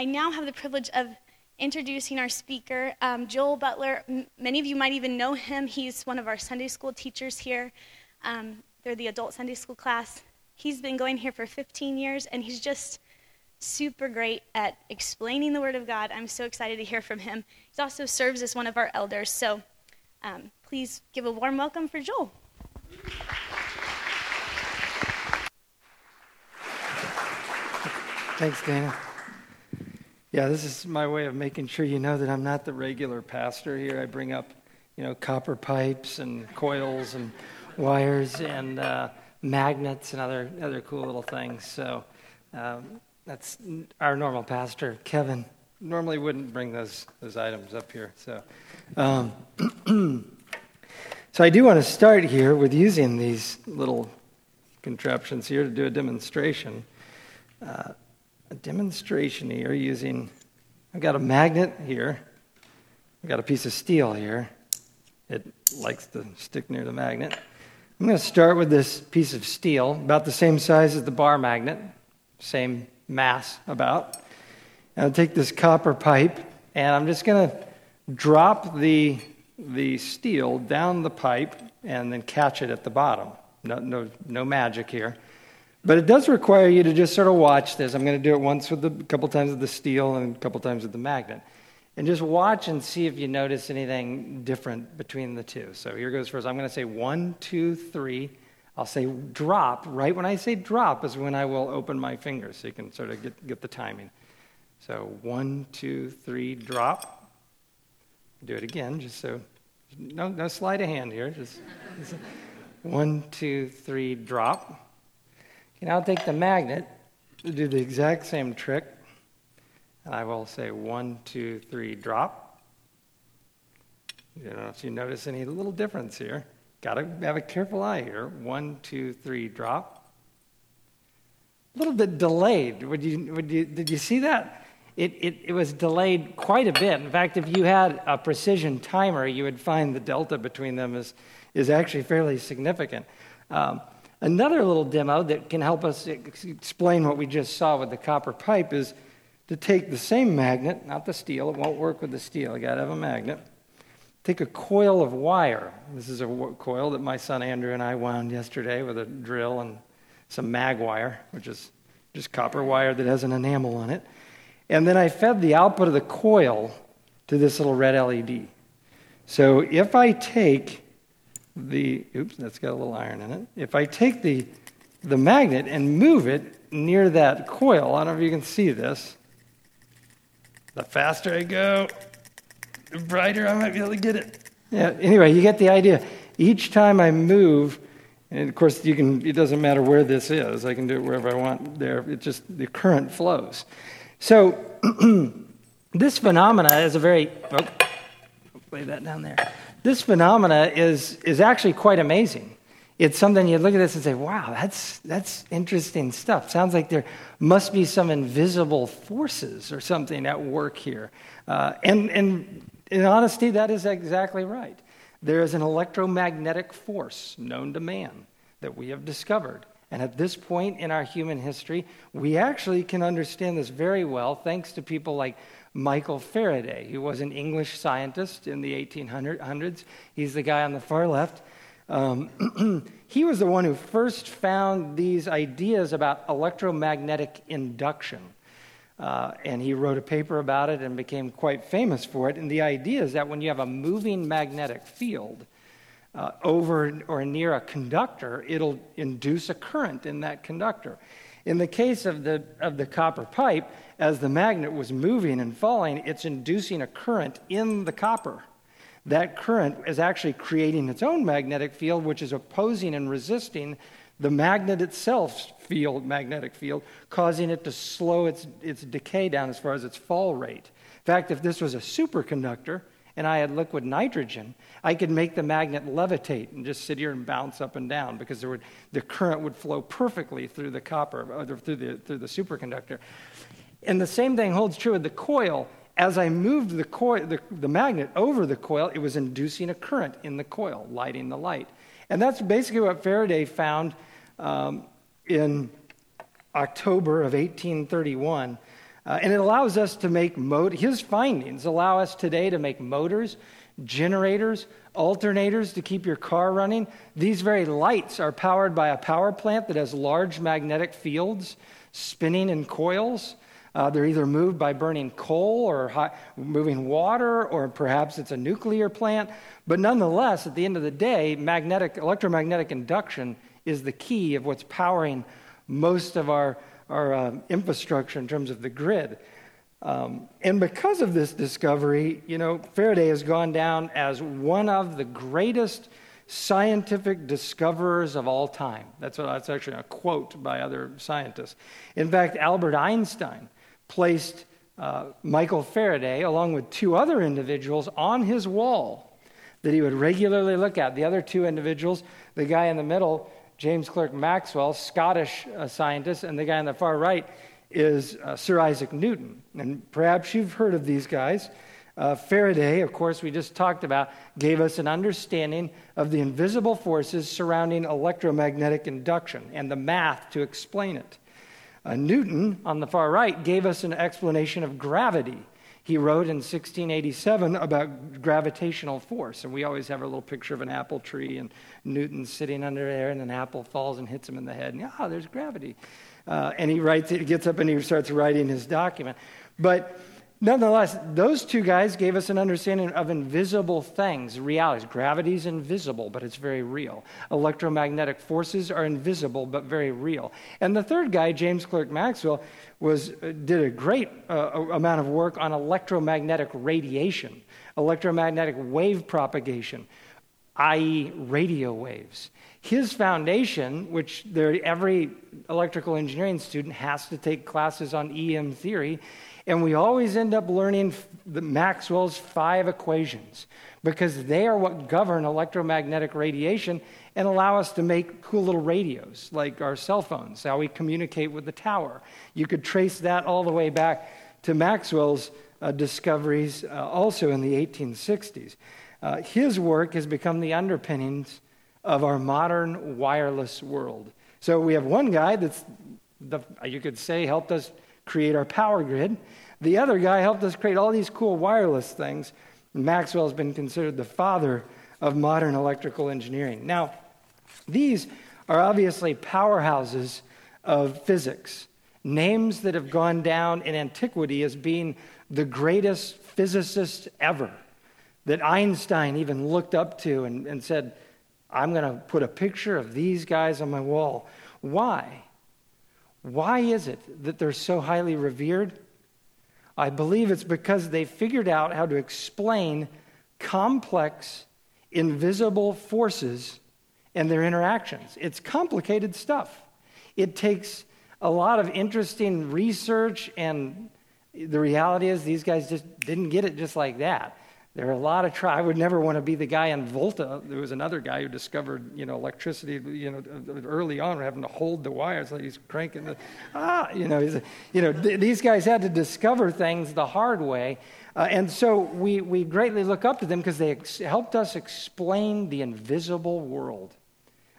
I now have the privilege of introducing our speaker, um, Joel Butler. M- many of you might even know him. He's one of our Sunday school teachers here. Um, they're the adult Sunday school class. He's been going here for 15 years, and he's just super great at explaining the Word of God. I'm so excited to hear from him. He also serves as one of our elders. So um, please give a warm welcome for Joel. Thanks, Dana. Yeah, this is my way of making sure you know that I'm not the regular pastor here. I bring up, you know, copper pipes and coils and wires and uh, magnets and other other cool little things. So um, that's our normal pastor, Kevin. Normally wouldn't bring those those items up here. So, um, so I do want to start here with using these little contraptions here to do a demonstration. Uh, a demonstration here using, I've got a magnet here, I've got a piece of steel here. It likes to stick near the magnet. I'm going to start with this piece of steel, about the same size as the bar magnet, same mass about. And I'll take this copper pipe, and I'm just going to drop the, the steel down the pipe and then catch it at the bottom. No, no, no magic here. But it does require you to just sort of watch this. I'm going to do it once with the, a couple times with the steel and a couple times with the magnet. And just watch and see if you notice anything different between the two. So here goes first. I'm going to say one, two, three. I'll say drop. Right when I say drop is when I will open my fingers so you can sort of get, get the timing. So one, two, three, drop. Do it again, just so. No, no sleight of hand here. Just, just one, two, three, drop. And I'll take the magnet do the exact same trick. And I will say one, two, three, drop. Don't know if you notice any little difference here. Got to have a careful eye here. One, two, three, drop. A little bit delayed. Would you, would you, did you see that? It, it, it was delayed quite a bit. In fact, if you had a precision timer, you would find the delta between them is, is actually fairly significant. Um, Another little demo that can help us explain what we just saw with the copper pipe is to take the same magnet, not the steel, it won't work with the steel, you gotta have a magnet. Take a coil of wire. This is a coil that my son Andrew and I wound yesterday with a drill and some mag wire, which is just copper wire that has an enamel on it. And then I fed the output of the coil to this little red LED. So if I take the, oops, that's got a little iron in it. If I take the, the magnet and move it near that coil, I don't know if you can see this. The faster I go, the brighter I might be able to get it. Yeah, anyway, you get the idea. Each time I move, and of course you can it doesn't matter where this is, I can do it wherever I want there. It just the current flows. So this phenomena is a very oh, lay that down there this phenomena is, is actually quite amazing. It's something you look at this and say, wow, that's, that's interesting stuff. Sounds like there must be some invisible forces or something at work here. Uh, and, and in honesty, that is exactly right. There is an electromagnetic force known to man that we have discovered. And at this point in our human history, we actually can understand this very well thanks to people like Michael Faraday, who was an English scientist in the 1800s. He's the guy on the far left. Um, he was the one who first found these ideas about electromagnetic induction. Uh, and he wrote a paper about it and became quite famous for it. And the idea is that when you have a moving magnetic field uh, over or near a conductor, it'll induce a current in that conductor. In the case of the, of the copper pipe, as the magnet was moving and falling, it's inducing a current in the copper. That current is actually creating its own magnetic field, which is opposing and resisting the magnet itself's field, magnetic field, causing it to slow its, its decay down as far as its fall rate. In fact, if this was a superconductor and I had liquid nitrogen, I could make the magnet levitate and just sit here and bounce up and down because would, the current would flow perfectly through the copper, or through the, through the superconductor. And the same thing holds true with the coil. As I moved the, coil, the, the magnet over the coil, it was inducing a current in the coil, lighting the light. And that's basically what Faraday found um, in October of 1831. Uh, and it allows us to make mot- his findings allow us today to make motors, generators, alternators to keep your car running. These very lights are powered by a power plant that has large magnetic fields spinning in coils. Uh, they're either moved by burning coal or hot, moving water, or perhaps it's a nuclear plant. But nonetheless, at the end of the day, magnetic, electromagnetic induction is the key of what's powering most of our, our uh, infrastructure in terms of the grid. Um, and because of this discovery, you know, Faraday has gone down as one of the greatest scientific discoverers of all time. That's, what, that's actually a quote by other scientists. In fact, Albert Einstein placed uh, Michael Faraday, along with two other individuals, on his wall that he would regularly look at. The other two individuals, the guy in the middle, James Clerk Maxwell, Scottish uh, scientist, and the guy on the far right is uh, Sir Isaac Newton. And perhaps you've heard of these guys. Uh, Faraday, of course, we just talked about, gave us an understanding of the invisible forces surrounding electromagnetic induction and the math to explain it. Uh, Newton, on the far right, gave us an explanation of gravity. He wrote in 1687 about gravitational force, and we always have a little picture of an apple tree and Newton sitting under there, and an apple falls and hits him in the head, and ah, there's gravity. Uh, and he writes, he gets up and he starts writing his document. But Nonetheless, those two guys gave us an understanding of invisible things, realities. Gravity is invisible, but it's very real. Electromagnetic forces are invisible, but very real. And the third guy, James Clerk Maxwell, was, uh, did a great uh, amount of work on electromagnetic radiation, electromagnetic wave propagation, i.e., radio waves. His foundation, which every electrical engineering student has to take classes on EM theory, and we always end up learning Maxwell's five equations because they are what govern electromagnetic radiation and allow us to make cool little radios like our cell phones, how we communicate with the tower. You could trace that all the way back to Maxwell's uh, discoveries uh, also in the 1860s. Uh, his work has become the underpinnings of our modern wireless world. So we have one guy that's, the, you could say, helped us create our power grid. The other guy helped us create all these cool wireless things. Maxwell has been considered the father of modern electrical engineering. Now, these are obviously powerhouses of physics, names that have gone down in antiquity as being the greatest physicists ever, that Einstein even looked up to and, and said, I'm going to put a picture of these guys on my wall. Why? Why is it that they're so highly revered? I believe it's because they figured out how to explain complex, invisible forces and their interactions. It's complicated stuff. It takes a lot of interesting research, and the reality is, these guys just didn't get it just like that. There are a lot of try. I would never want to be the guy in Volta. There was another guy who discovered, you know, electricity, you know, early on, having to hold the wires like he's cranking the, ah, you know, he's, you know, th- these guys had to discover things the hard way, uh, and so we we greatly look up to them because they ex- helped us explain the invisible world,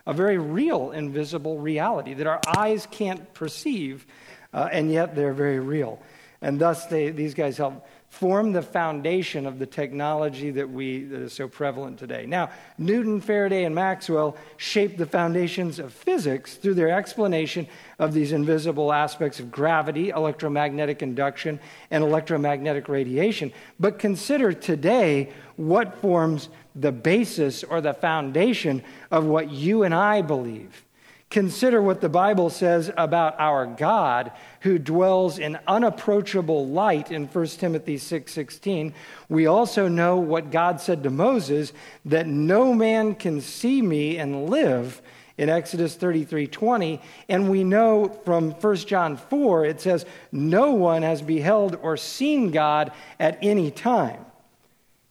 a very real invisible reality that our eyes can't perceive, uh, and yet they're very real, and thus they these guys help form the foundation of the technology that we that is so prevalent today. Now, Newton, Faraday, and Maxwell shaped the foundations of physics through their explanation of these invisible aspects of gravity, electromagnetic induction, and electromagnetic radiation. But consider today what forms the basis or the foundation of what you and I believe. Consider what the Bible says about our God who dwells in unapproachable light in 1 Timothy 6:16. we also know what God said to Moses that no man can see me and live in Exodus 33:20, and we know from 1 John 4 it says no one has beheld or seen God at any time.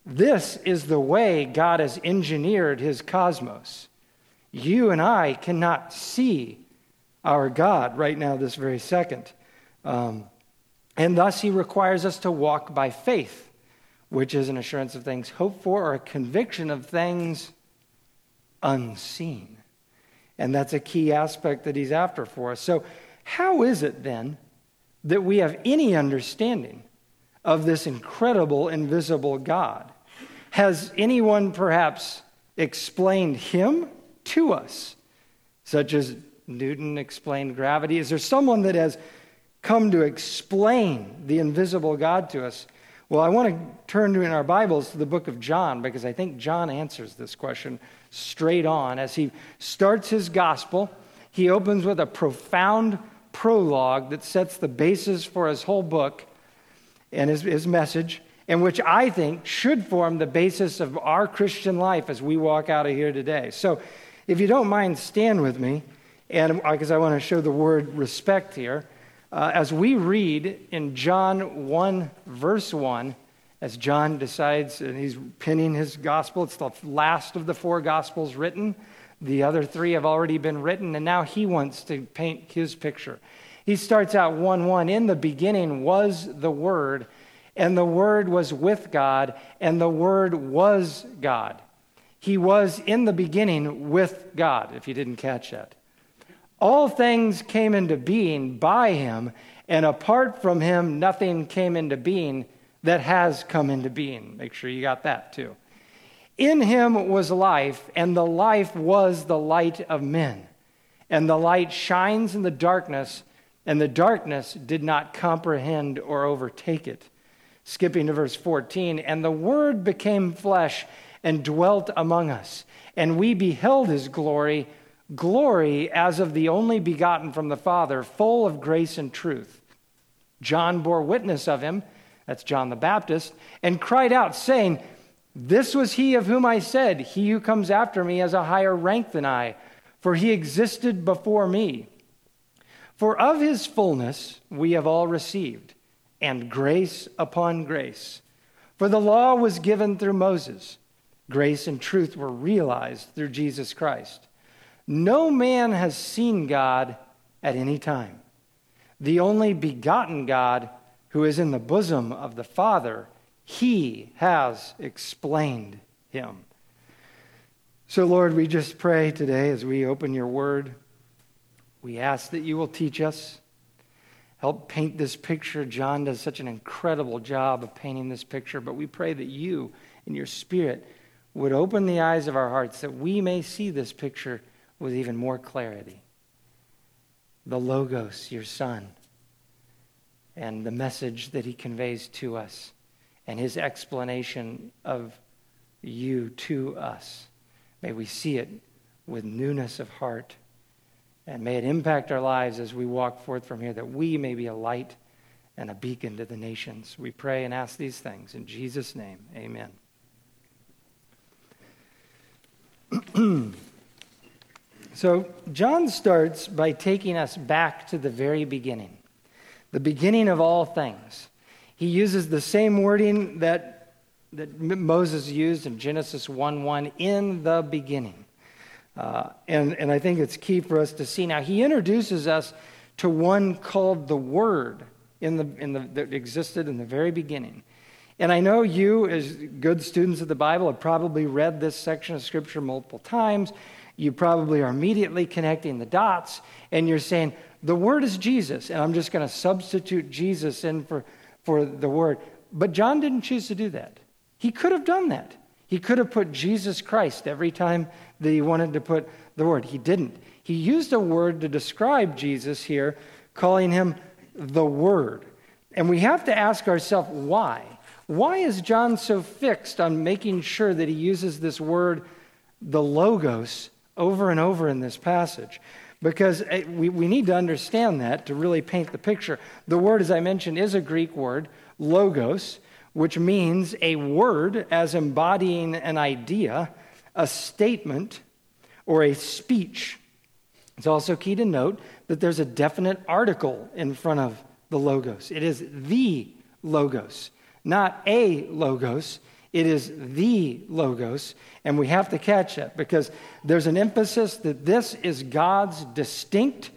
This is the way God has engineered his cosmos. You and I cannot see our God right now, this very second. Um, and thus, he requires us to walk by faith, which is an assurance of things hoped for or a conviction of things unseen. And that's a key aspect that he's after for us. So, how is it then that we have any understanding of this incredible, invisible God. Has anyone perhaps explained him to us, such as Newton explained gravity? Is there someone that has come to explain the invisible God to us? Well, I want to turn to in our Bibles to the book of John because I think John answers this question straight on. As he starts his gospel, he opens with a profound prologue that sets the basis for his whole book and his, his message, and which I think should form the basis of our Christian life as we walk out of here today. So, if you don't mind, stand with me, and because I want to show the word respect here. Uh, as we read in John 1, verse 1, as John decides, and he's pinning his gospel, it's the last of the four gospels written. The other three have already been written, and now he wants to paint his picture. He starts out 1 1 In the beginning was the Word, and the Word was with God, and the Word was God. He was in the beginning with God, if you didn't catch that. All things came into being by him, and apart from him, nothing came into being that has come into being. Make sure you got that too. In him was life, and the life was the light of men. And the light shines in the darkness, and the darkness did not comprehend or overtake it. Skipping to verse 14, and the Word became flesh and dwelt among us, and we beheld his glory, glory as of the only begotten from the Father, full of grace and truth. John bore witness of him, that's John the Baptist, and cried out, saying, This was he of whom I said, He who comes after me has a higher rank than I, for he existed before me. For of his fullness we have all received, and grace upon grace. For the law was given through Moses, grace and truth were realized through Jesus Christ. No man has seen God at any time. The only begotten God, who is in the bosom of the Father, he has explained him. So, Lord, we just pray today as we open your word we ask that you will teach us, help paint this picture. John does such an incredible job of painting this picture, but we pray that you, in your spirit, would open the eyes of our hearts that we may see this picture with even more clarity. The Logos, your Son, and the message that he conveys to us, and his explanation of you to us. May we see it with newness of heart and may it impact our lives as we walk forth from here, that we may be a light and a beacon to the nations. We pray and ask these things in Jesus' name. Amen. so, John starts by taking us back to the very beginning, the beginning of all things. He uses the same wording that, that Moses used in Genesis 1 1 in the beginning. Uh, and, and I think it's key for us to see. Now, he introduces us to one called the Word in the, in the, that existed in the very beginning. And I know you, as good students of the Bible, have probably read this section of Scripture multiple times. You probably are immediately connecting the dots, and you're saying, the Word is Jesus, and I'm just going to substitute Jesus in for, for the Word. But John didn't choose to do that. He could have done that. He could have put Jesus Christ every time that he wanted to put the word. He didn't. He used a word to describe Jesus here, calling him the Word. And we have to ask ourselves why. Why is John so fixed on making sure that he uses this word, the Logos, over and over in this passage? Because eh, we, we need to understand that to really paint the picture. The word, as I mentioned, is a Greek word, logos which means a word as embodying an idea, a statement, or a speech. It's also key to note that there's a definite article in front of the logos. It is the logos, not a logos. It is the logos, and we have to catch that because there's an emphasis that this is God's distinct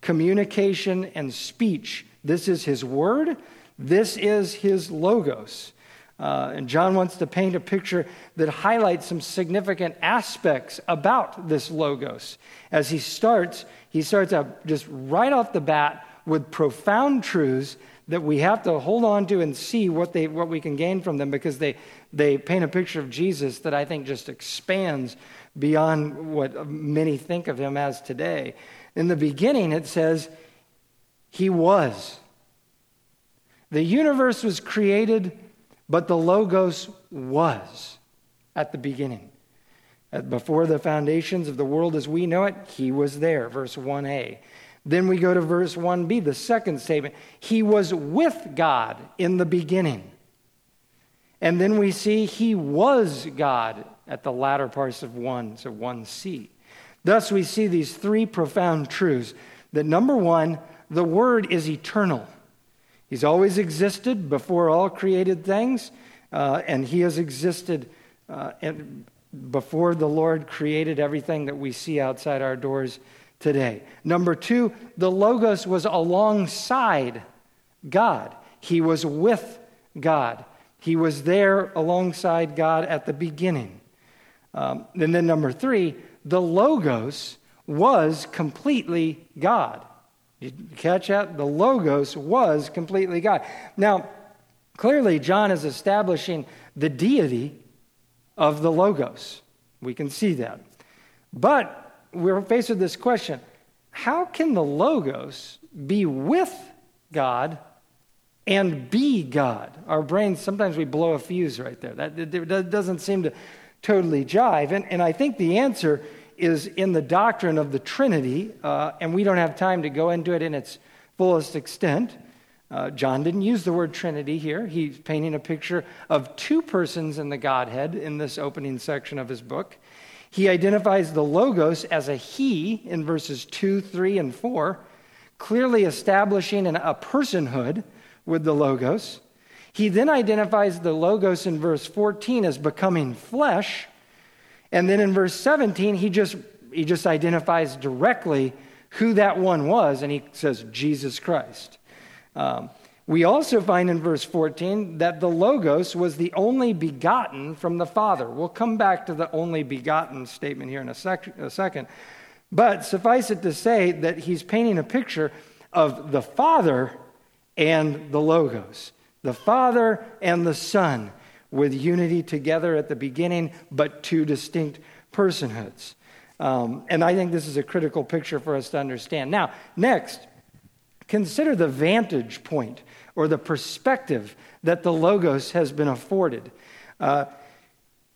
communication and speech. This is His word, this is his logos. Uh, and John wants to paint a picture that highlights some significant aspects about this logos. As he starts, he starts out just right off the bat with profound truths that we have to hold on to and see what, they, what we can gain from them because they, they paint a picture of Jesus that I think just expands beyond what many think of him as today. In the beginning, it says, He was. The universe was created, but the Logos was at the beginning. Before the foundations of the world as we know it, He was there, verse 1a. Then we go to verse 1b, the second statement. He was with God in the beginning. And then we see he was God at the latter parts of 1, so 1c. Thus, we see these three profound truths that number one, the Word is eternal. He's always existed before all created things, uh, and He has existed uh, before the Lord created everything that we see outside our doors today. Number two, the Logos was alongside God, He was with God. He was there alongside God at the beginning. Um, and then number three, the Logos was completely God. You catch that? The Logos was completely God. Now, clearly, John is establishing the deity of the Logos. We can see that. But we're faced with this question how can the Logos be with God and be God? Our brains, sometimes we blow a fuse right there. That, that doesn't seem to totally jive. And, and I think the answer is in the doctrine of the Trinity, uh, and we don't have time to go into it in its fullest extent. Uh, John didn't use the word Trinity here. He's painting a picture of two persons in the Godhead in this opening section of his book. He identifies the Logos as a he in verses 2, 3, and 4, clearly establishing an, a personhood with the Logos. He then identifies the Logos in verse 14 as becoming flesh. And then in verse 17, he just, he just identifies directly who that one was, and he says, Jesus Christ. Um, we also find in verse 14 that the Logos was the only begotten from the Father. We'll come back to the only begotten statement here in a, sec- a second. But suffice it to say that he's painting a picture of the Father and the Logos, the Father and the Son, with unity together at the beginning, but two distinct personhoods. Um, and I think this is a critical picture for us to understand. Now, next, consider the vantage point or the perspective that the Logos has been afforded. Uh,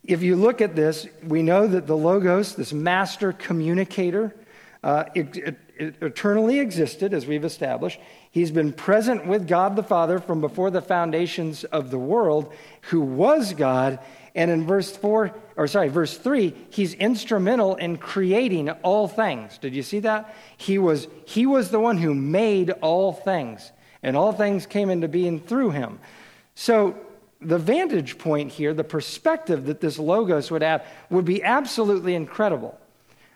if you look at this, we know that the Logos, this master communicator, uh, it, it, it eternally existed, as we've established. He's been present with God the Father from before the foundations of the world, who was God. And in verse 4, or sorry, verse 3, he's instrumental in creating all things. Did you see that? He was, he was the one who made all things and all things came into being through him. So, the vantage point here, the perspective that this Logos would have, would be absolutely incredible.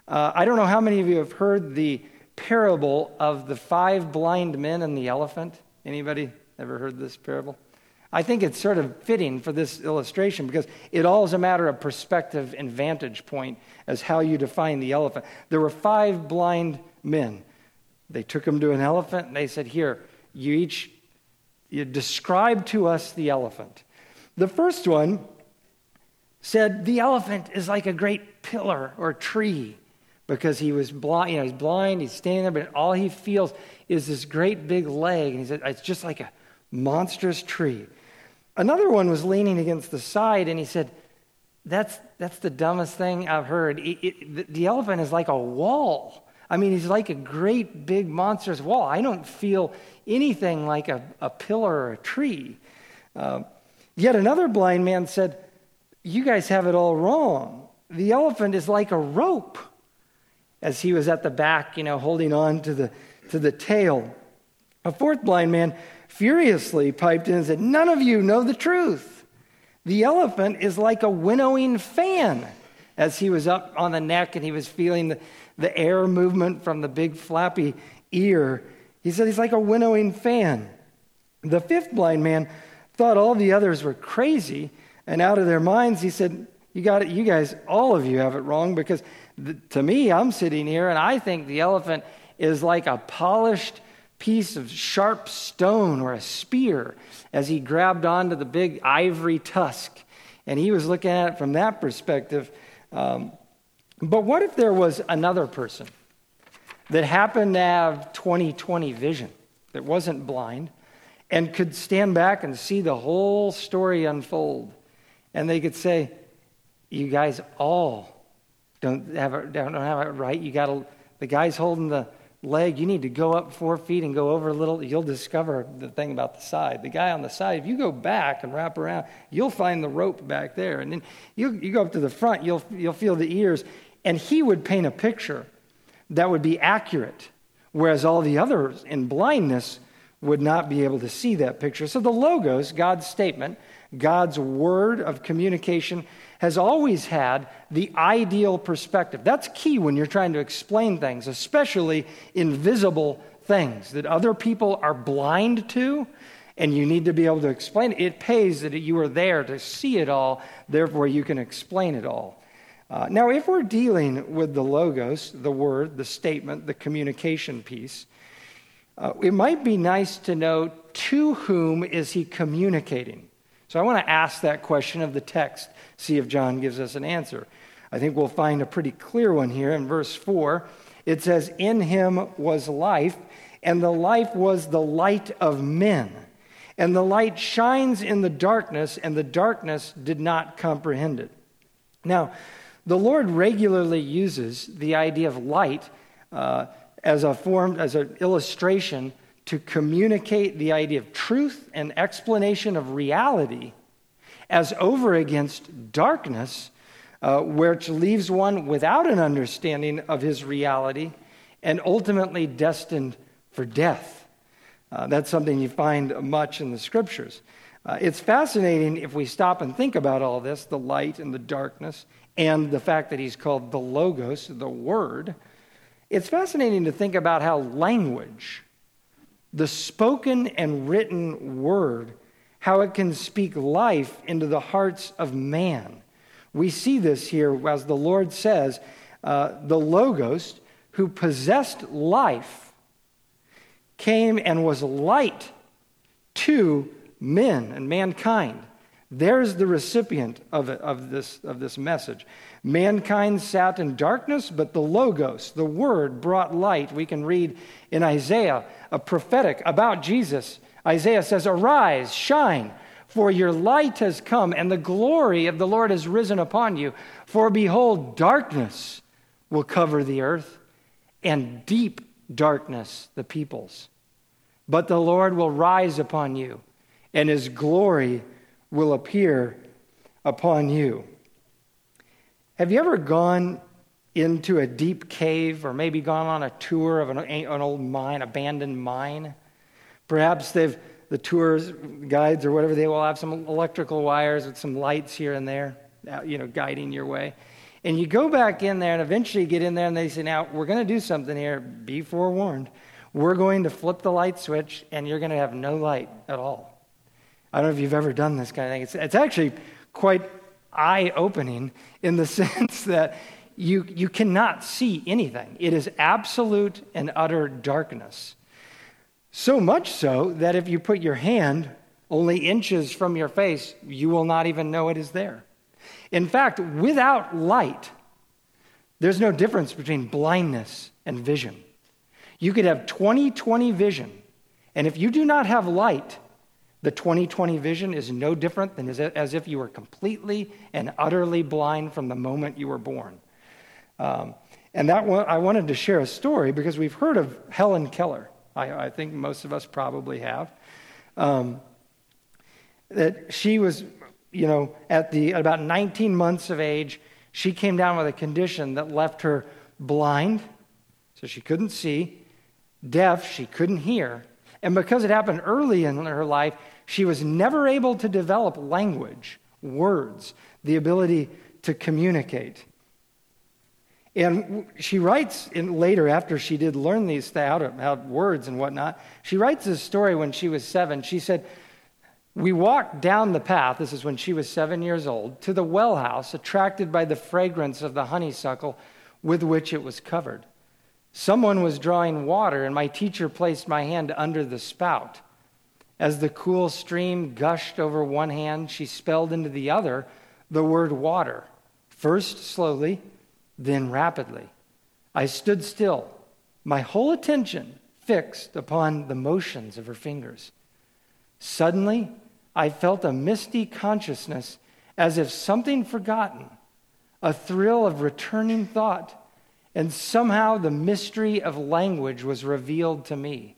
Uh, I don't know how many of you have heard the parable of the five blind men and the elephant. Anybody ever heard this parable? I think it's sort of fitting for this illustration because it all is a matter of perspective and vantage point as how you define the elephant. There were five blind men. They took him to an elephant and they said, Here, you each you describe to us the elephant. The first one said the elephant is like a great pillar or tree because he was blind. You know, he's blind. He's standing there, but all he feels is this great big leg, and he said it's just like a monstrous tree. Another one was leaning against the side, and he said, "That's that's the dumbest thing I've heard. It, it, the, the elephant is like a wall." I mean, he's like a great big monstrous wall. I don't feel anything like a, a pillar or a tree. Uh, yet another blind man said, You guys have it all wrong. The elephant is like a rope, as he was at the back, you know, holding on to the, to the tail. A fourth blind man furiously piped in and said, None of you know the truth. The elephant is like a winnowing fan, as he was up on the neck and he was feeling the, the air movement from the big flappy ear. He said he's like a winnowing fan. The fifth blind man thought all the others were crazy, and out of their minds, he said, You got it, you guys, all of you have it wrong because to me, I'm sitting here and I think the elephant is like a polished piece of sharp stone or a spear as he grabbed onto the big ivory tusk. And he was looking at it from that perspective. Um, but what if there was another person that happened to have 2020 vision, that wasn't blind, and could stand back and see the whole story unfold? And they could say, You guys all don't have it, don't have it right. You got to, the guy's holding the leg, you need to go up four feet and go over a little. You'll discover the thing about the side. The guy on the side, if you go back and wrap around, you'll find the rope back there. And then you, you go up to the front, you'll, you'll feel the ears. And he would paint a picture that would be accurate, whereas all the others in blindness would not be able to see that picture. So the Logos, God's statement, God's word of communication, has always had the ideal perspective. That's key when you're trying to explain things, especially invisible things that other people are blind to, and you need to be able to explain it. It pays that you are there to see it all, therefore, you can explain it all. Uh, now, if we're dealing with the logos, the word, the statement, the communication piece, uh, it might be nice to know to whom is he communicating. So I want to ask that question of the text see if John gives us an answer. I think we'll find a pretty clear one here in verse 4. It says, In him was life, and the life was the light of men. And the light shines in the darkness, and the darkness did not comprehend it. Now, the Lord regularly uses the idea of light uh, as a form, as an illustration to communicate the idea of truth and explanation of reality as over against darkness, uh, which leaves one without an understanding of his reality and ultimately destined for death. Uh, that's something you find much in the scriptures. Uh, it's fascinating if we stop and think about all this the light and the darkness, and the fact that he's called the Logos, the Word. It's fascinating to think about how language, the spoken and written word, how it can speak life into the hearts of man. We see this here as the Lord says, uh, the Logos, who possessed life, came and was light to men and mankind. There's the recipient of, of, this, of this message. Mankind sat in darkness, but the Logos, the Word, brought light. We can read in Isaiah, a prophetic about Jesus, Isaiah says, Arise, shine, for your light has come, and the glory of the Lord has risen upon you. For behold, darkness will cover the earth, and deep darkness the peoples. But the Lord will rise upon you, and his glory will appear upon you. Have you ever gone into a deep cave or maybe gone on a tour of an, an old mine, abandoned mine? Perhaps they've, the tours guides or whatever, they will have some electrical wires with some lights here and there, uh, you know, guiding your way. And you go back in there and eventually get in there and they say, now, we're going to do something here. Be forewarned. We're going to flip the light switch and you're going to have no light at all. I don't know if you've ever done this kind of thing. It's, it's actually quite eye opening in the sense that you, you cannot see anything. It is absolute and utter darkness. So much so that if you put your hand only inches from your face, you will not even know it is there. In fact, without light, there's no difference between blindness and vision. You could have 20 20 vision, and if you do not have light, the 2020 vision is no different than as if you were completely and utterly blind from the moment you were born. Um, and that one, I wanted to share a story because we've heard of Helen Keller. I, I think most of us probably have. Um, that she was, you know, at the at about 19 months of age, she came down with a condition that left her blind, so she couldn't see, deaf, she couldn't hear, and because it happened early in her life, she was never able to develop language, words, the ability to communicate. And she writes in, later, after she did learn these how to have words and whatnot, she writes this story when she was seven. She said, We walked down the path, this is when she was seven years old, to the well house, attracted by the fragrance of the honeysuckle with which it was covered. Someone was drawing water, and my teacher placed my hand under the spout. As the cool stream gushed over one hand, she spelled into the other the word water, first slowly, then rapidly. I stood still, my whole attention fixed upon the motions of her fingers. Suddenly, I felt a misty consciousness as if something forgotten, a thrill of returning thought, and somehow the mystery of language was revealed to me.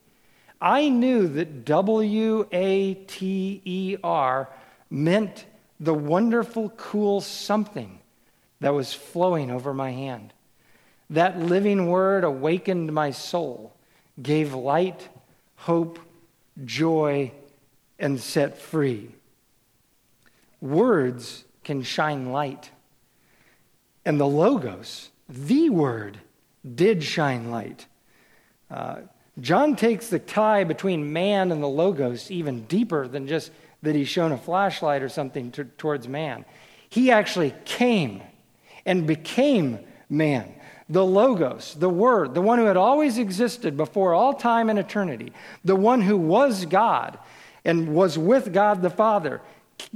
I knew that W A T E R meant the wonderful, cool something that was flowing over my hand. That living word awakened my soul, gave light, hope, joy, and set free. Words can shine light. And the Logos, the Word, did shine light. Uh, John takes the tie between man and the Logos even deeper than just that he's shown a flashlight or something to, towards man. He actually came and became man. The Logos, the Word, the one who had always existed before all time and eternity, the one who was God and was with God the Father,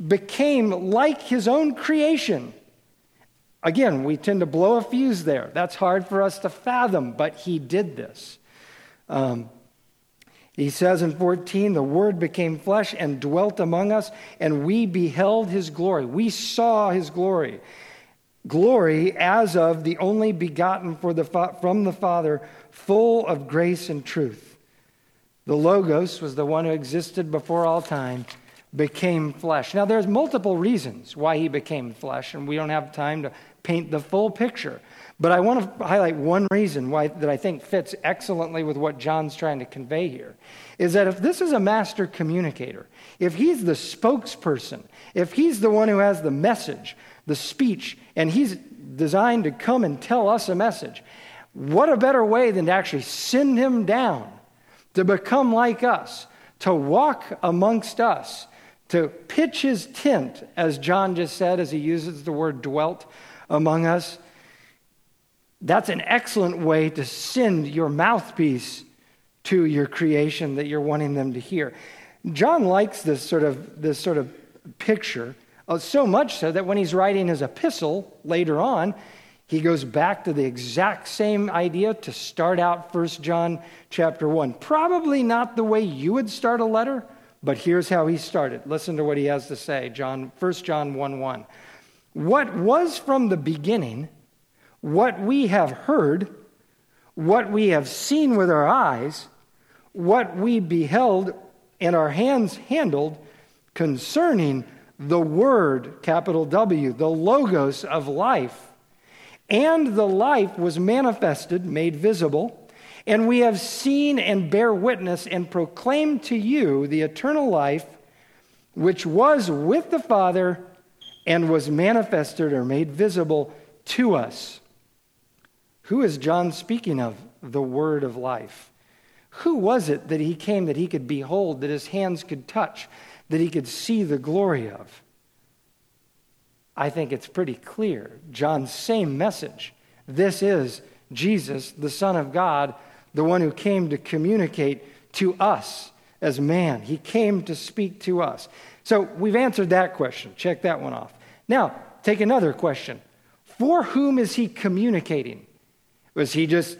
became like his own creation. Again, we tend to blow a fuse there. That's hard for us to fathom, but he did this. Um, he says in 14, the Word became flesh and dwelt among us, and we beheld his glory. We saw his glory. Glory as of the only begotten the, from the Father, full of grace and truth. The Logos was the one who existed before all time, became flesh. Now, there's multiple reasons why he became flesh, and we don't have time to paint the full picture. But I want to highlight one reason why that I think fits excellently with what John's trying to convey here is that if this is a master communicator, if he's the spokesperson, if he's the one who has the message, the speech, and he's designed to come and tell us a message, what a better way than to actually send him down to become like us, to walk amongst us, to pitch his tent, as John just said, as he uses the word dwelt among us that's an excellent way to send your mouthpiece to your creation that you're wanting them to hear. John likes this sort of, this sort of picture, Uh, so much so that when he's writing his epistle later on, he goes back to the exact same idea to start out 1 John chapter 1. Probably not the way you would start a letter, but here's how he started. Listen to what he has to say. John 1 John 1 1. What was from the beginning what we have heard, what we have seen with our eyes, what we beheld and our hands handled concerning the Word, capital W, the Logos of life. And the life was manifested, made visible, and we have seen and bear witness and proclaim to you the eternal life which was with the Father and was manifested or made visible to us. Who is John speaking of? The word of life. Who was it that he came that he could behold, that his hands could touch, that he could see the glory of? I think it's pretty clear. John's same message. This is Jesus, the Son of God, the one who came to communicate to us as man. He came to speak to us. So we've answered that question. Check that one off. Now, take another question. For whom is he communicating? Was he just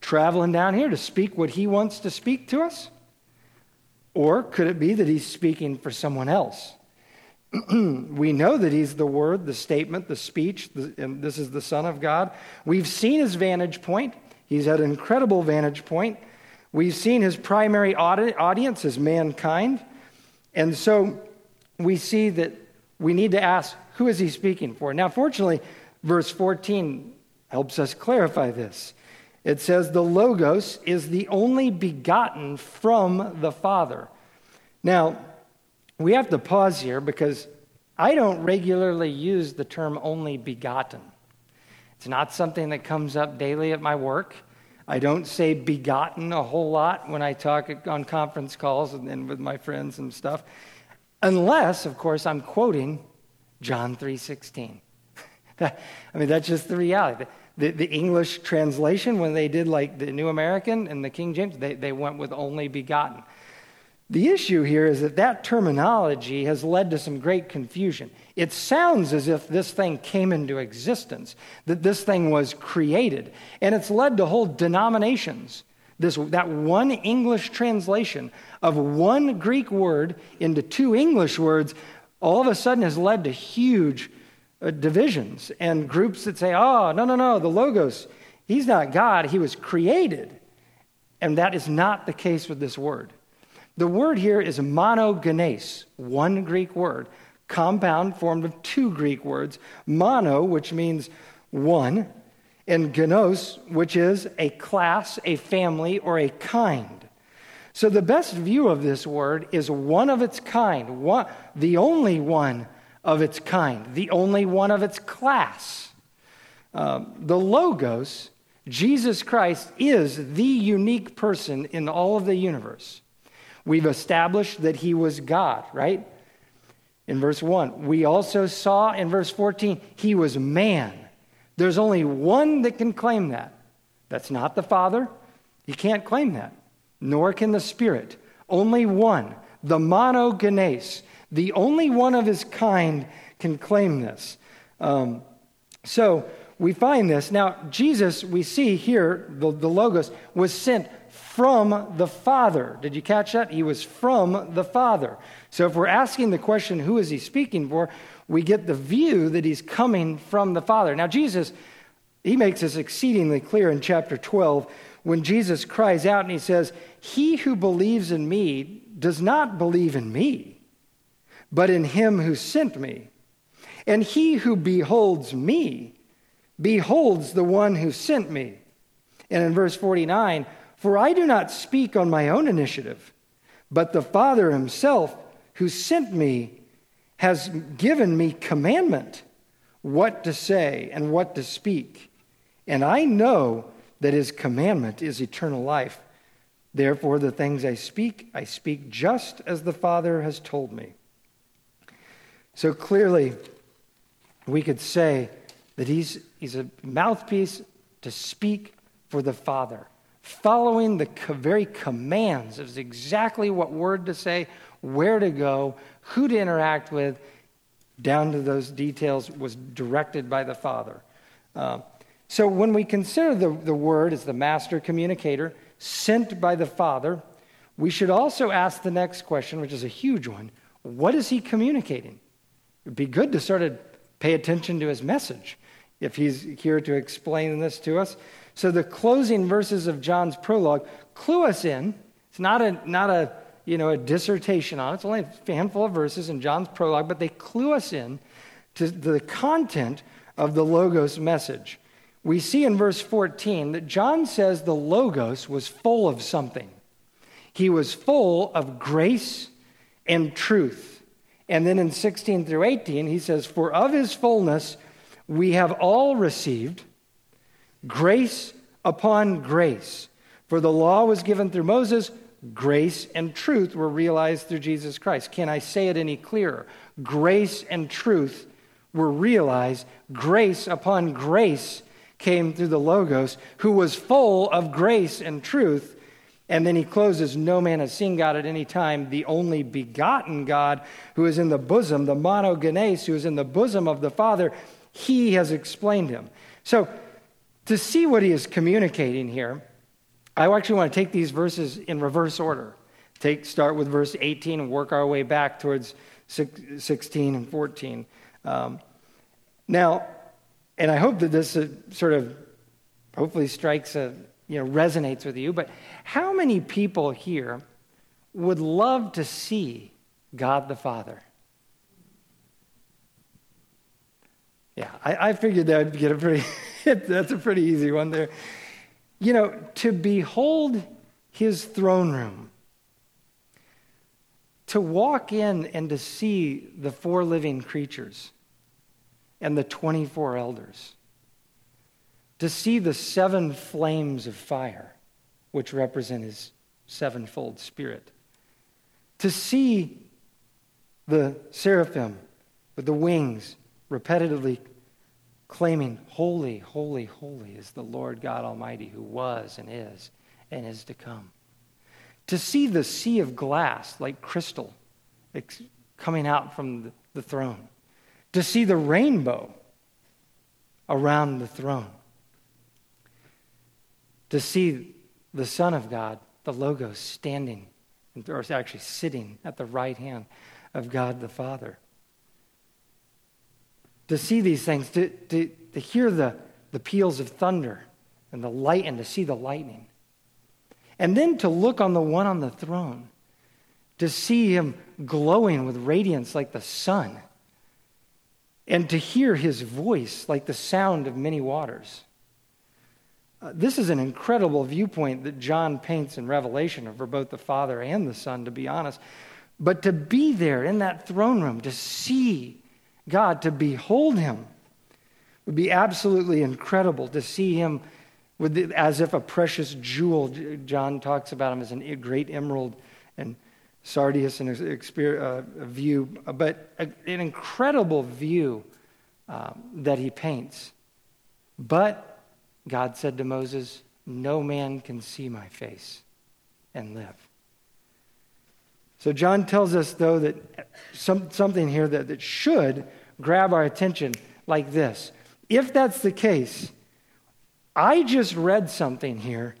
traveling down here to speak what he wants to speak to us? Or could it be that he's speaking for someone else? we know that he's the word, the statement, the speech, the, and this is the Son of God. We've seen his vantage point. He's at an incredible vantage point. We've seen his primary audience is mankind. And so we see that we need to ask, who is he speaking for? Now, fortunately, verse 14 helps us clarify this. It says, The Logos is the only begotten from the Father. Now, we have to pause here because I don't regularly use the term only begotten. It's not something that comes up daily at my work. I don't say begotten a whole lot when I talk on conference calls and, with my friends and stuff, unless, of course, I'm quoting John 3:16. I mean, that's just the reality. The, the English translation, when they did like the New American and the King James, they, they went with only begotten. The issue here is that that terminology has led to some great confusion. It sounds as if this thing came into existence, that this thing was created, and it's led to whole denominations. This, that one English translation of one Greek word into two English words all of a sudden has led to huge uh, divisions and groups that say, oh, no, no, no, the Logos, he's not God, he was created. And that is not the case with this word. The word here is monogenes, one Greek word, compound formed of two Greek words mono, which means one, and genos, which is a class, a family, or a kind. So the best view of this word is one of its kind, one, the only one of its kind, the only one of its class. Um, the Logos, Jesus Christ, is the unique person in all of the universe. We've established that he was God, right? In verse 1. We also saw in verse 14, he was man. There's only one that can claim that. That's not the Father. He can't claim that, nor can the Spirit. Only one, the monogenes, the only one of his kind can claim this. Um, so we find this. Now, Jesus, we see here, the, the Logos, was sent from the Father. Did you catch that? He was from the Father. So if we're asking the question, who is he speaking for? We get the view that he's coming from the Father. Now, Jesus, he makes this exceedingly clear in chapter 12 when Jesus cries out and he says, He who believes in me does not believe in me, but in him who sent me. And he who beholds me beholds the one who sent me. And in verse 49, for I do not speak on my own initiative, but the Father himself who sent me has given me commandment what to say and what to speak. And I know that his commandment is eternal life. Therefore, the things I speak, I speak just as the Father has told me. So clearly, we could say that he's, he's a mouthpiece to speak for the Father following the very commands of exactly what word to say, where to go, who to interact with, down to those details, was directed by the Father. Uh, so when we consider the, the Word as the master communicator sent by the Father, we should also ask the next question, which is a huge one what is he communicating? It would be good to sort of pay attention to his message if he's here to explain this to us. So the closing verses of John's prologue clue us in. It's not a, not a, you know, a dissertation on it. It's only a handful of verses in John's prologue, but they clue us in to the content of the Logos message. We see in verse 14 that John says the Logos was full of something. He was full of grace and truth. And then in 16 through 18, he says, For of his fullness we have all received Grace upon grace. For the law was given through Moses, grace and truth were realized through Jesus Christ. Can I say it any clearer? Grace and truth were realized. Grace upon grace came through the Logos, who was full of grace and truth. And then he closes, No man has seen God at any time, the only begotten God who is in the bosom, the monogenes, who is in the bosom of the Father. He has explained him. So to see what he is communicating here, I actually want to take these verses in reverse order. Take, start with verse 18 and work our way back towards 16 and 14. Um, now, and I hope that this uh, sort of hopefully strikes a, you know, resonates with you, but how many people here would love to see God the Father? Yeah, I, I figured that would get a pretty, that's a pretty easy one there. You know, to behold his throne room, to walk in and to see the four living creatures and the 24 elders, to see the seven flames of fire, which represent his sevenfold spirit, to see the seraphim with the wings repetitively claiming, Holy, holy, holy is the Lord God Almighty who was and is and is to come. To see the sea of glass like crystal coming out from the throne. To see the rainbow around the throne. To see the Son of God, the Logos, standing, or actually sitting at the right hand of God the Father to see these things, to, to, to hear the, the peals of thunder and the light and to see the lightning. And then to look on the one on the throne, to see him glowing with radiance like the sun, and to hear his voice like the sound of many waters. Uh, this is an incredible viewpoint that John paints in Revelation for both the Father and the Son, to be honest. But to be there in that throne room, to see God, to behold him would be absolutely incredible to see him with as if a precious jewel. John talks about him as a great emerald and sardius and a, uh, view, but an incredible view uh, that he paints. But God said to Moses, No man can see my face and live. So John tells us, though, that some, something here that, that should grab our attention like this. If that's the case, I just read something here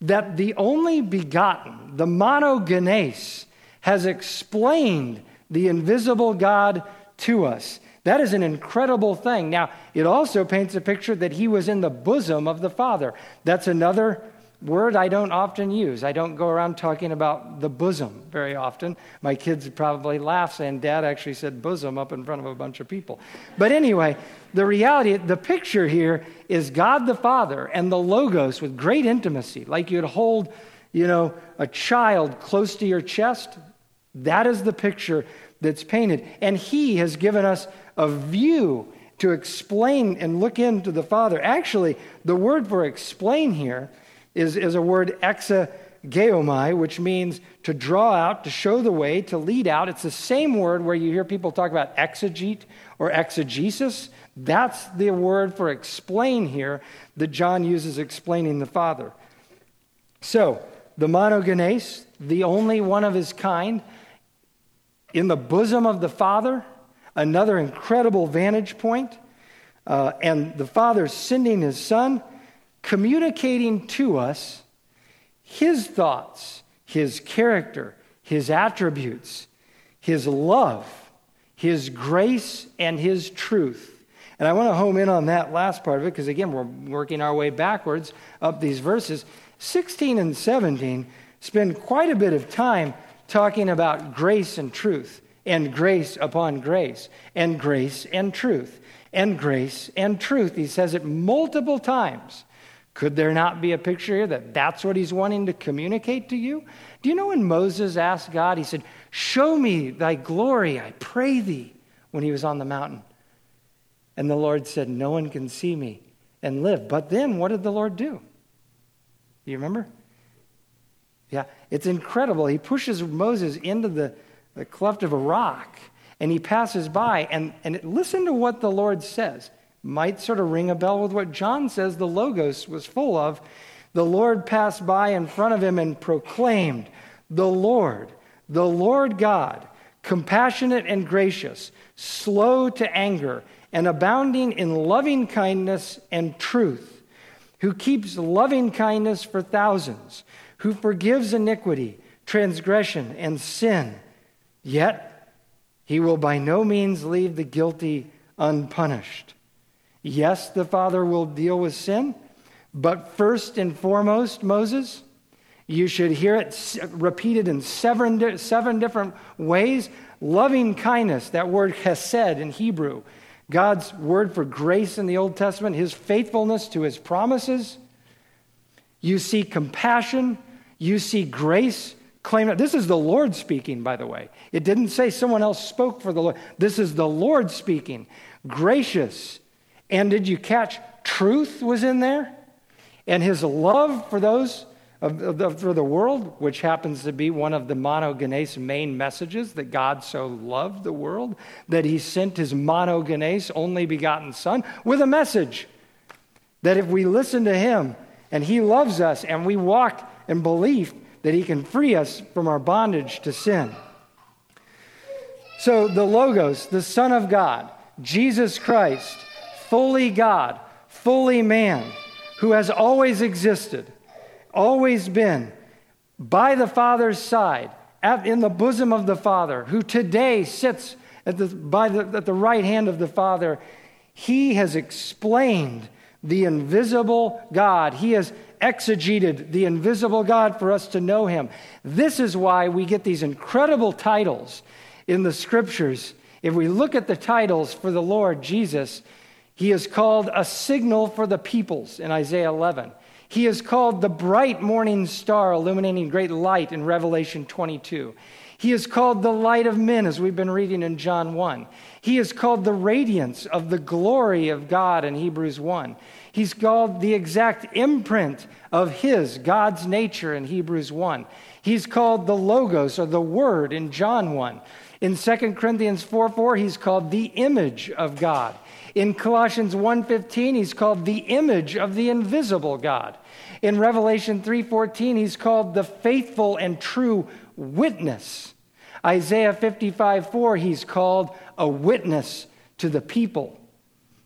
that the only begotten, the monogenes, has explained the invisible God to us. That is an incredible thing. Now, it also paints a picture that he was in the bosom of the Father. That's another word I don't often use. I don't go around talking about the bosom very often. My kids probably laugh saying, Dad actually said bosom up in front of a bunch of people. But anyway, the reality, the picture here is God the Father and the Logos with great intimacy, like you'd hold, you know, a child close to your chest. That is the picture that's painted. And He has given us a view to explain and look into the Father. Actually, the word for explain here is, is a word exegeomai, which means to draw out, to show the way, to lead out. It's the same word where you hear people talk about exegete or exegesis. That's the word for explain here that John uses explaining the Father. So, the monogenes, the only one of his kind, in the bosom of the Father, another incredible vantage point. Uh, and the Father sending his Son communicating to us his thoughts, his character, his attributes, his love, his grace, and his truth. And I want to home in on that last part of it because, again, we're working our way backwards up these verses. 16 and 17 spend quite a bit of time talking about grace and truth, and grace upon grace, and grace and truth, and grace and truth. He says it multiple times. Could there not be a picture here that that's what he's wanting to communicate to you? Do you know when Moses asked God, he said, Show me thy glory, I pray thee, when he was on the mountain? And the Lord said, No one can see me and live. But then what did the Lord do? Do you remember? Yeah, it's incredible. He pushes Moses into the, the cleft of a rock and he passes by. And, and listen to what the Lord says might sort of ring a bell with what John says the Logos was full of. The Lord passed by in front of him and proclaimed, The Lord, the Lord God, compassionate and gracious, slow to anger, and abounding in loving kindness and truth, who keeps loving kindness for thousands, who forgives iniquity, transgression, and sin. Yet he will by no means leave the guilty unpunished. Yes, the Father will deal with sin, but first and foremost, Moses, you should hear it repeated in seven, seven different ways. Loving kindness, that word hesed in Hebrew, God's word for grace in the Old Testament, his faithfulness to his promises. You see compassion, you see grace. Claim this is the Lord speaking, by the way. It didn't say someone else spoke for the Lord. This is the Lord speaking. Gracious, and did you catch truth was in there? And his love for those of, of, for the world, which happens to be one of the monogenes main messages that God so loved the world that he sent his monogenes, only begotten Son, with a message that if we listen to him and he loves us and we walk in belief, that he can free us from our bondage to sin. So the Logos, the Son of God, Jesus Christ, fully God, fully man, who has always existed, always been by the Father's side, at, in the bosom of the Father, who today sits at the, by the, at the right hand of the Father, he has explained the invisible God. He has exegeted the invisible God for us to know him. This is why we get these incredible titles in the scriptures. If we look at the titles for the Lord Jesus, he is called a signal for the peoples in Isaiah 11. He is called the bright morning star illuminating great light in Revelation 22. He is called the light of men, as we've been reading in John 1. He is called the radiance of the glory of God in Hebrews 1. He's called the exact imprint of His, God's nature in Hebrews 1. He's called the Logos or the Word in John 1. In 2 Corinthians 4 4, he's called the image of God. In Colossians 1:15, he's called the image of the invisible God. In Revelation 3:14, he's called the faithful and true witness. Isaiah 55:4, he's called a witness to the people.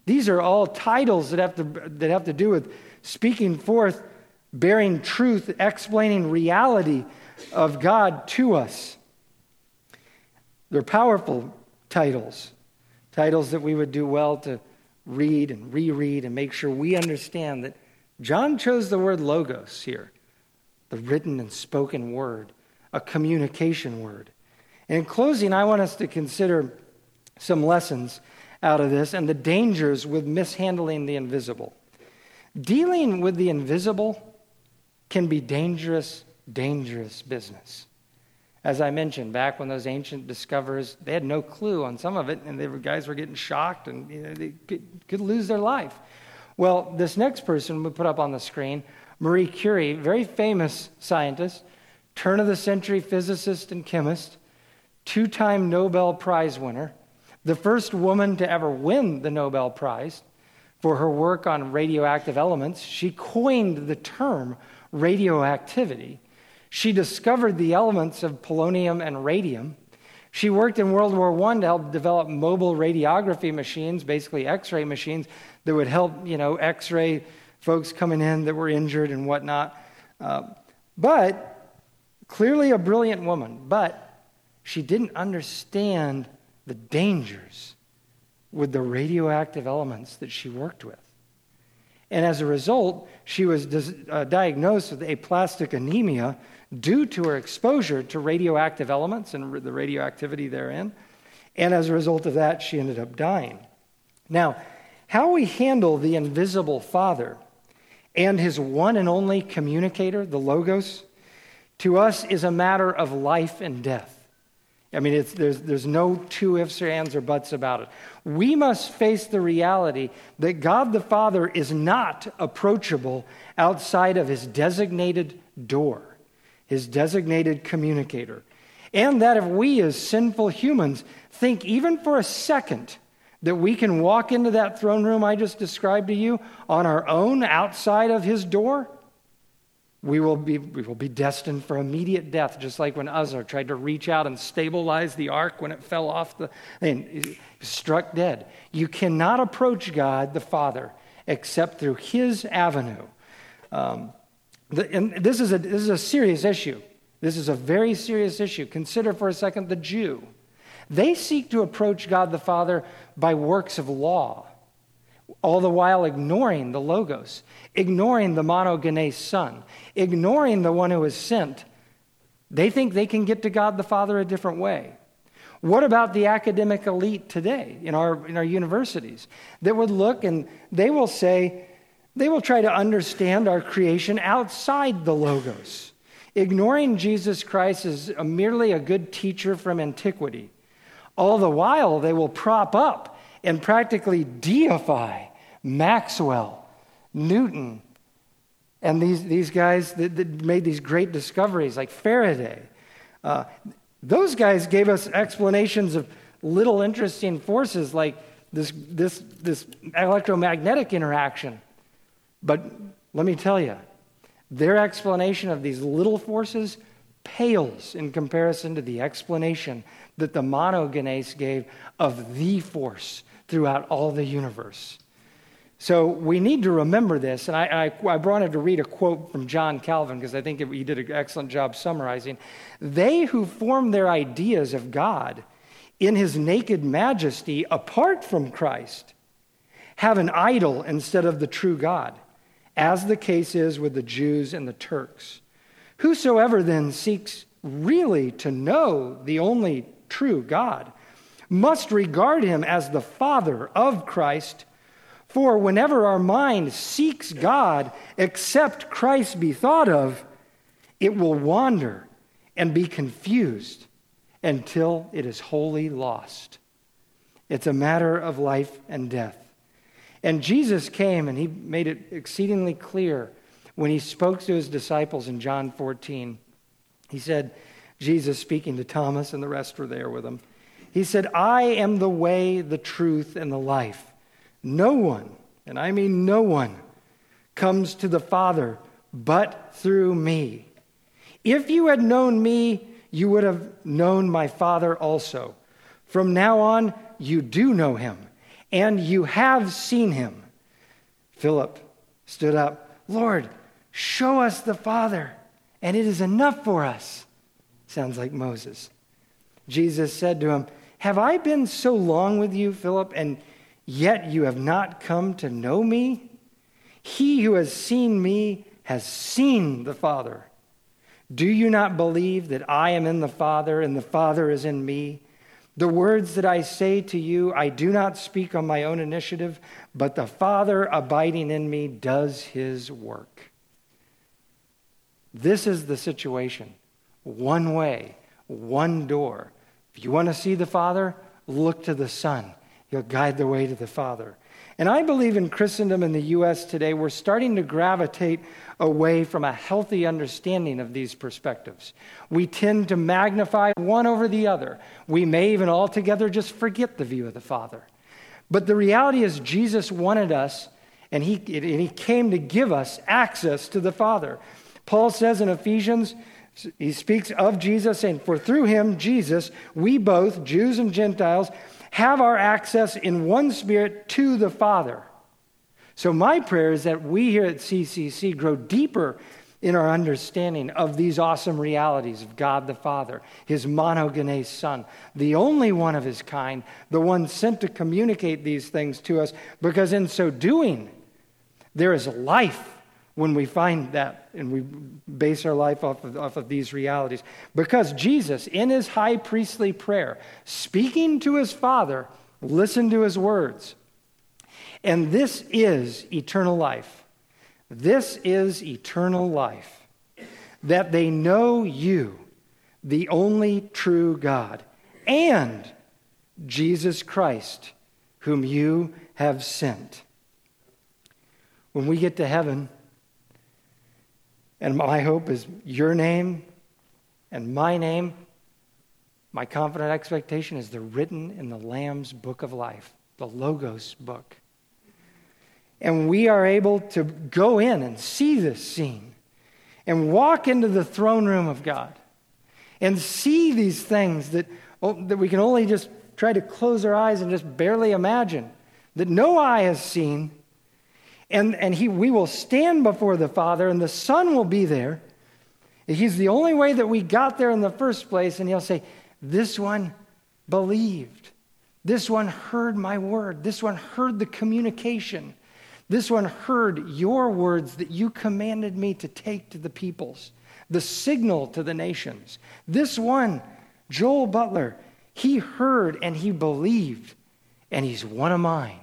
These are all titles that have to, that have to do with speaking forth, bearing truth, explaining reality of God to us. They're powerful titles. Titles that we would do well to read and reread and make sure we understand that John chose the word logos here, the written and spoken word, a communication word. And in closing, I want us to consider some lessons out of this and the dangers with mishandling the invisible. Dealing with the invisible can be dangerous, dangerous business. As I mentioned, back when those ancient discoverers, they had no clue on some of it, and the guys were getting shocked and you know, they could, could lose their life. Well, this next person we put up on the screen, Marie Curie, very famous scientist, turn of the century physicist and chemist, two time Nobel Prize winner, the first woman to ever win the Nobel Prize for her work on radioactive elements. She coined the term radioactivity she discovered the elements of polonium and radium. She worked in World War I to help develop mobile radiography machines, basically x ray machines, that would help, you know, x ray folks coming in that were injured and whatnot. Uh, but clearly a brilliant woman, but she didn't understand the dangers with the radioactive elements that she worked with. And as a result, she was uh, diagnosed with aplastic anemia, due to her exposure to radioactive elements and the radioactivity therein. And as a result of that, she ended up dying. Now, how we handle the invisible Father and his one and only communicator, the Logos, to us is a matter of life and death. I mean, there's, there's no two ifs or ands or buts about it. We must face the reality that God the Father is not approachable outside of his designated door his designated communicator. And that if we, as sinful humans, think even for a second that we can walk into that throne room I just described to you on our own outside of his door, we will be, we will be destined for immediate death, just like when Uzzah tried to reach out and stabilize the ark when it fell off the and struck dead. You cannot approach God the Father except through his avenue. Um, the, and this is, a, this is a serious issue. This is a very serious issue. Consider for a second the Jew. They seek to approach God the Father by works of law, all the while ignoring the Logos, ignoring the monogenes Son, ignoring the one who is sent. They think they can get to God the Father a different way. What about the academic elite today in our, in our universities that would look and they will say, they will try to understand our creation outside the Logos, ignoring Jesus Christ as a, merely a good teacher from antiquity. All the while, they will prop up and practically deify Maxwell, Newton, And these, these guys that, that made these great discoveries, like Faraday, uh, those guys gave us explanations of little interesting forces like this, this, this electromagnetic interaction. But let me tell you, their explanation of these little forces pales in comparison to the explanation that the monogenes gave of the force throughout all the universe. So we need to remember this. And I, I, I wanted to read a quote from John Calvin because I think he did an excellent job summarizing. They who form their ideas of God in his naked majesty apart from Christ have an idol instead of the true God, as the case is with the Jews and the Turks. Whosoever then seeks really to know the only true God must regard him as the Father of Christ. For whenever our mind seeks God except Christ be thought of, it will wander and be confused until it is wholly lost. It's a matter of life and death. And Jesus came and he made it exceedingly clear when he spoke to his disciples in John 14. He said, Jesus speaking to Thomas, and the rest were there with him. He said, I am the way, the truth, and the life. No one, and I mean no one, comes to the Father but through me. If you had known me, you would have known my Father also. From now on, you do know him, and you have seen him. Philip stood up. Lord, show us the Father, and it is enough for us. Sounds like Moses. Jesus said to him, Have I been so long with you, Philip, and yet you have not come to know me? He who has seen me has seen the Father. Do you not believe that I am in the Father and the Father is in me? The words that I say to you, I do not speak on my own initiative, but the Father abiding in me does his work. This is the situation one way, one door. If you want to see the Father, look to the Son. He'll guide the way to the Father. And I believe in Christendom in the U.S. today, we're starting to gravitate away from a healthy understanding of these perspectives. We tend to magnify one over the other. We may even altogether just forget the view of the Father. But the reality is, Jesus wanted us, and he, and he came to give us access to the Father. Paul says in Ephesians, he speaks of Jesus, saying, For through him, Jesus, we both, Jews and Gentiles, have our access in one spirit to the Father. So, my prayer is that we here at CCC grow deeper in our understanding of these awesome realities of God the Father, his monogenes Son, the only one of his kind, the one sent to communicate these things to us, because in so doing, there is life when we find that and we base our life off of, off of these realities. Because Jesus, in his high priestly prayer, speaking to his Father, listened to his words. And this is eternal life. This is eternal life. That they know you, the only true God, and Jesus Christ, whom you have sent. When we get to heaven, and my hope is your name and my name. My confident expectation is they're written in the Lamb's book of life, the Logos book. And we are able to go in and see this scene and walk into the throne room of God and see these things that, oh, that we can only just try to close our eyes and just barely imagine, that no eye has seen and, and he, we will stand before the Father, and the Son will be there. He's the only way that we got there in the first place, and he'll say, This one believed. This one heard my word. This one heard the communication. This one heard your words that you commanded me to take to the peoples, the signal to the nations. This one, Joel Butler, he heard and he believed, and he's one of mine.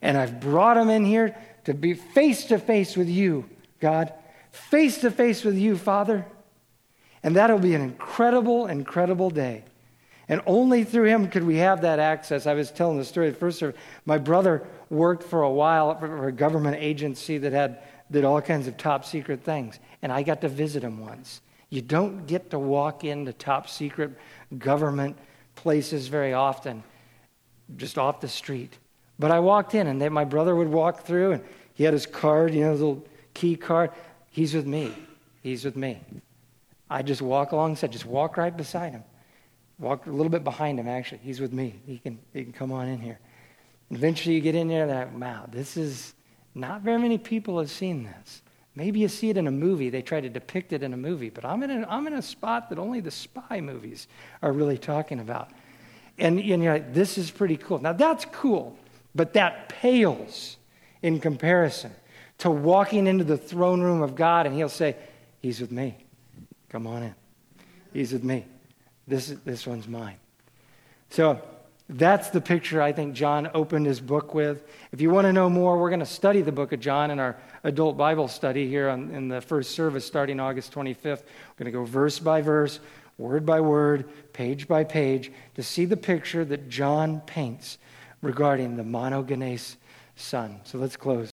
And I've brought him in here to be face to face with you, God, face to face with you, Father. And that'll be an incredible, incredible day. And only through him could we have that access. I was telling the story at first. My brother worked for a while for a government agency that had did all kinds of top secret things. And I got to visit him once. You don't get to walk into top secret government places very often, just off the street. But I walked in, and then my brother would walk through, and he had his card, you know, his little key card. He's with me. He's with me. I just walk alongside, just walk right beside him. Walk a little bit behind him, actually. He's with me. He can, he can come on in here. Eventually, you get in there, and like, wow, this is not very many people have seen this. Maybe you see it in a movie. They try to depict it in a movie, but I'm in a, I'm in a spot that only the spy movies are really talking about. And, and you're like, this is pretty cool. Now, that's cool, but that pales in comparison to walking into the throne room of God and He'll say, He's with me. Come on in. He's with me. This, this one's mine. So that's the picture I think John opened his book with. If you want to know more, we're going to study the book of John in our adult Bible study here on, in the first service starting August 25th. We're going to go verse by verse, word by word, page by page to see the picture that John paints regarding the monogenes Son. So let's close.